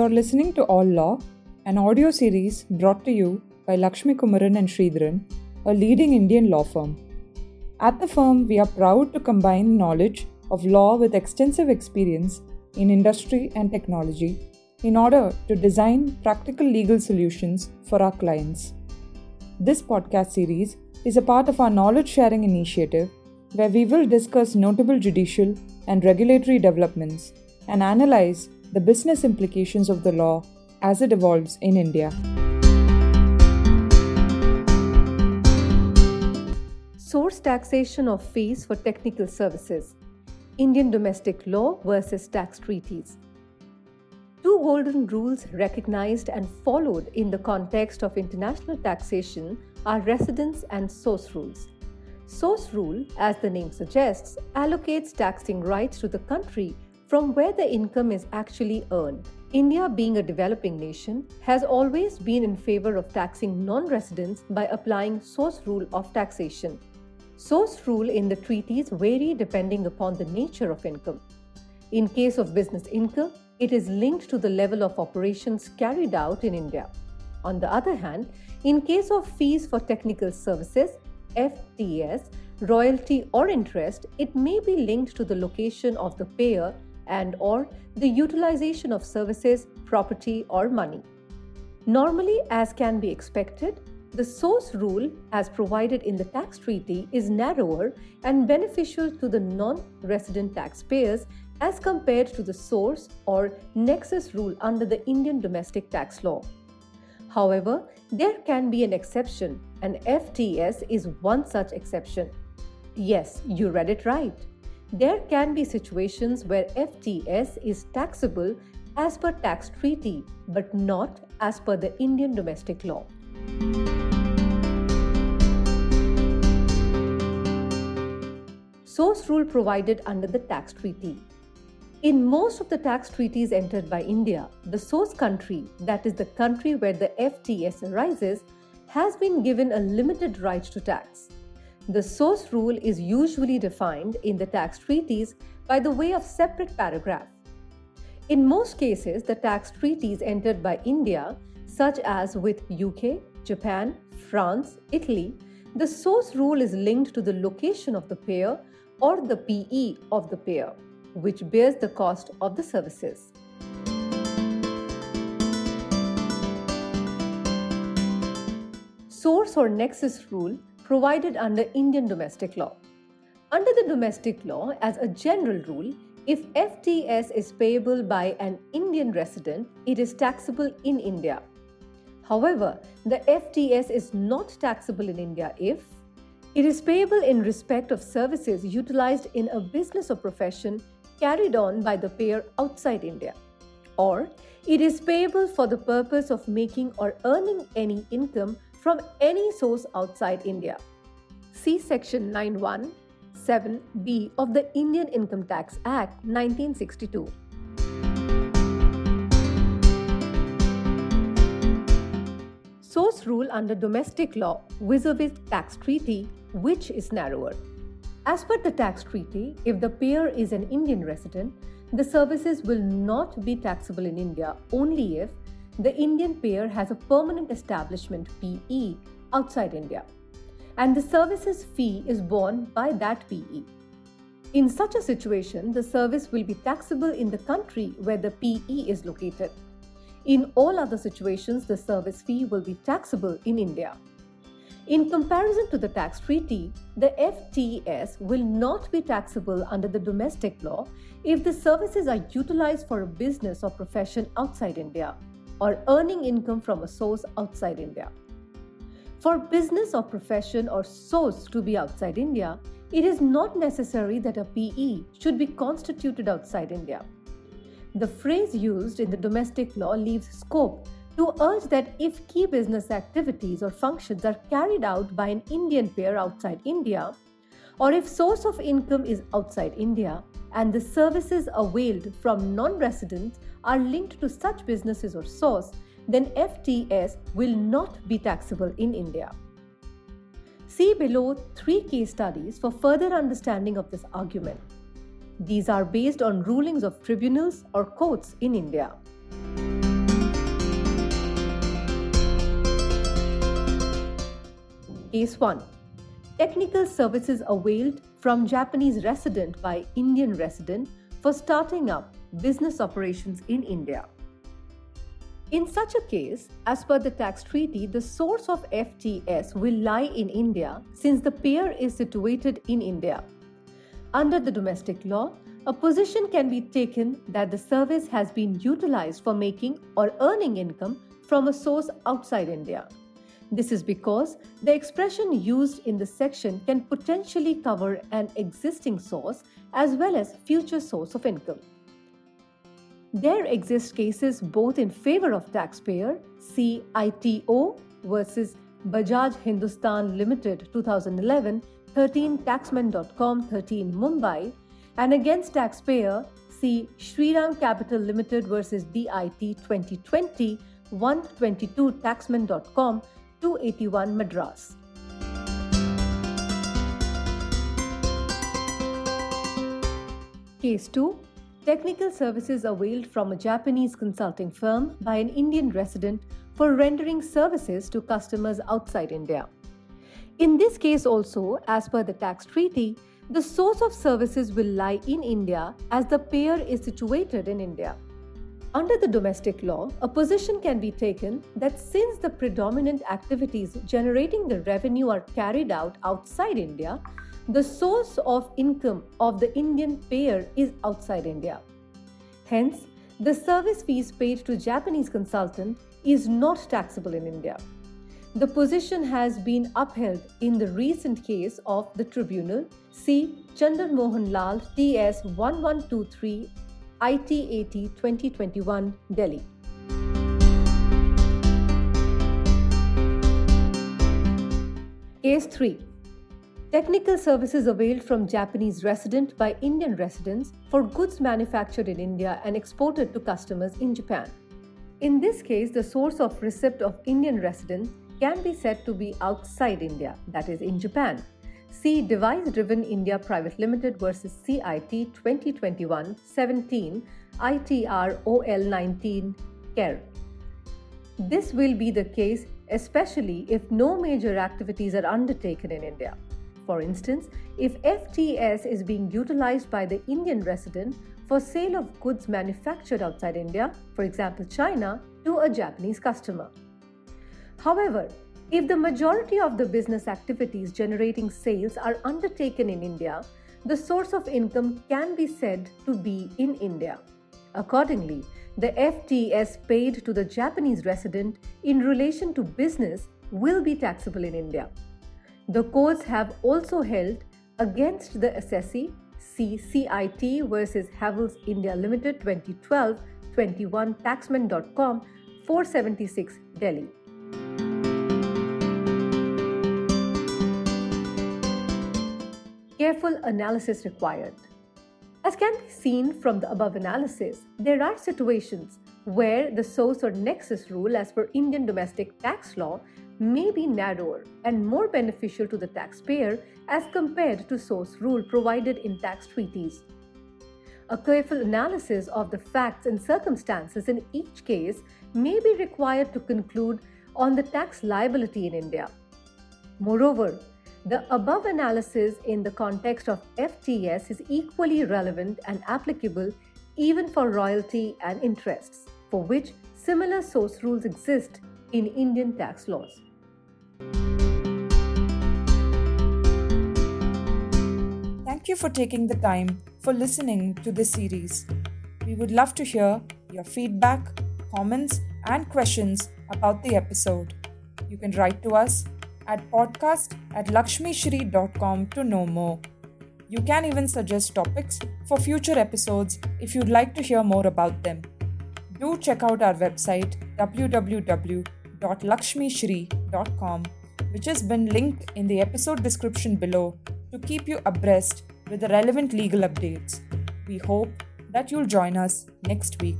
You're listening to All Law, an audio series brought to you by Lakshmi Kumaran and Sridharan, a leading Indian law firm. At the firm, we are proud to combine knowledge of law with extensive experience in industry and technology in order to design practical legal solutions for our clients. This podcast series is a part of our knowledge sharing initiative where we will discuss notable judicial and regulatory developments and analyze the business implications of the law as it evolves in India. Source taxation of fees for technical services. Indian domestic law versus tax treaties. Two golden rules recognized and followed in the context of international taxation are residence and source rules. Source rule, as the name suggests, allocates taxing rights to the country from where the income is actually earned. India, being a developing nation, has always been in favor of taxing non residents by applying source rule of taxation. Source rule in the treaties vary depending upon the nature of income. In case of business income, it is linked to the level of operations carried out in India. On the other hand, in case of fees for technical services, FTS, royalty or interest, it may be linked to the location of the payer and or the utilization of services, property or money. Normally, as can be expected, the source rule, as provided in the tax treaty, is narrower and beneficial to the non resident taxpayers as compared to the source or nexus rule under the Indian domestic tax law. However, there can be an exception, and FTS is one such exception. Yes, you read it right. There can be situations where FTS is taxable as per tax treaty but not as per the Indian domestic law. Source rule provided under the tax treaty. In most of the tax treaties entered by India, the source country, that is the country where the FTS arises, has been given a limited right to tax. The source rule is usually defined in the tax treaties by the way of separate paragraph. In most cases, the tax treaties entered by India, such as with UK, Japan, France, Italy, the source rule is linked to the location of the payer or the PE of the payer, which bears the cost of the services. Source or nexus rule provided under Indian domestic law. Under the domestic law, as a general rule, if FTS is payable by an Indian resident, it is taxable in India. However, the FTS is not taxable in India if it is payable in respect of services utilized in a business or profession carried on by the payer outside India, or it is payable for the purpose of making or earning any income from any source outside India. See Section 917B of the Indian Income Tax Act 1962. Source rule under domestic law vis-a-vis tax treaty which is narrower. As per the tax treaty, if the payer is an Indian resident, the services will not be taxable in India only if the Indian payer has a permanent establishment PE outside India and the services fee is borne by that PE. In such a situation, the service will be taxable in the country where the PE is located. In all other situations, the service fee will be taxable in India. In comparison to the tax treaty, the FTS will not be taxable under the domestic law if the services are utilized for a business or profession outside India or earning income from a source outside India. For business or profession or source to be outside India, it is not necessary that a PE should be constituted outside India. The phrase used in the domestic law leaves scope to urge that if key business activities or functions are carried out by an Indian payer outside India, or if source of income is outside India and the services availed from non residents are linked to such businesses or source, then FTS will not be taxable in India. See below three case studies for further understanding of this argument. These are based on rulings of tribunals or courts in India. Case 1 Technical services availed from Japanese resident by Indian resident for starting up business operations in India. In such a case, as per the tax treaty, the source of FTS will lie in India since the payer is situated in India. Under the domestic law, a position can be taken that the service has been utilized for making or earning income from a source outside India. This is because the expression used in the section can potentially cover an existing source as well as future source of income. There exist cases both in favor of taxpayer, CITO versus Bajaj Hindustan Limited 2011, 13 taxman.com 13 Mumbai, and against taxpayer, see Shriram Capital Limited versus DIT 2020, 122 taxman.com 281 Madras. Case 2 Technical services availed from a Japanese consulting firm by an Indian resident for rendering services to customers outside India. In this case, also, as per the tax treaty, the source of services will lie in India as the payer is situated in India. Under the domestic law, a position can be taken that since the predominant activities generating the revenue are carried out outside India, the source of income of the Indian payer is outside India. Hence, the service fees paid to Japanese consultant is not taxable in India. The position has been upheld in the recent case of the tribunal C. Chandan Mohan Lal TS 1123 ITAT 2021 Delhi. Case 3 Technical services availed from Japanese resident by Indian residents for goods manufactured in India and exported to customers in Japan. In this case, the source of receipt of Indian residents can be said to be outside India, that is, in Japan. See Device Driven India Private Limited versus CIT 2021 17 ITR OL 19 CARE. This will be the case especially if no major activities are undertaken in India. For instance, if FTS is being utilized by the Indian resident for sale of goods manufactured outside India, for example China, to a Japanese customer. However, if the majority of the business activities generating sales are undertaken in India, the source of income can be said to be in India. Accordingly, the FTS paid to the Japanese resident in relation to business will be taxable in India. The courts have also held against the assessee CCIT versus Havells India Limited 2012 21 taxman.com 476 Delhi. Careful analysis required. As can be seen from the above analysis, there are situations where the source or nexus rule as per Indian domestic tax law may be narrower and more beneficial to the taxpayer as compared to source rule provided in tax treaties. A careful analysis of the facts and circumstances in each case may be required to conclude on the tax liability in India. Moreover, the above analysis in the context of FTS is equally relevant and applicable even for royalty and interests, for which similar source rules exist in Indian tax laws. Thank you for taking the time for listening to this series. We would love to hear your feedback, comments, and questions about the episode. You can write to us at podcast at lakshmisri.com to know more. You can even suggest topics for future episodes if you'd like to hear more about them. Do check out our website www.lakshmisri.com, which has been linked in the episode description below to keep you abreast with the relevant legal updates. We hope that you'll join us next week.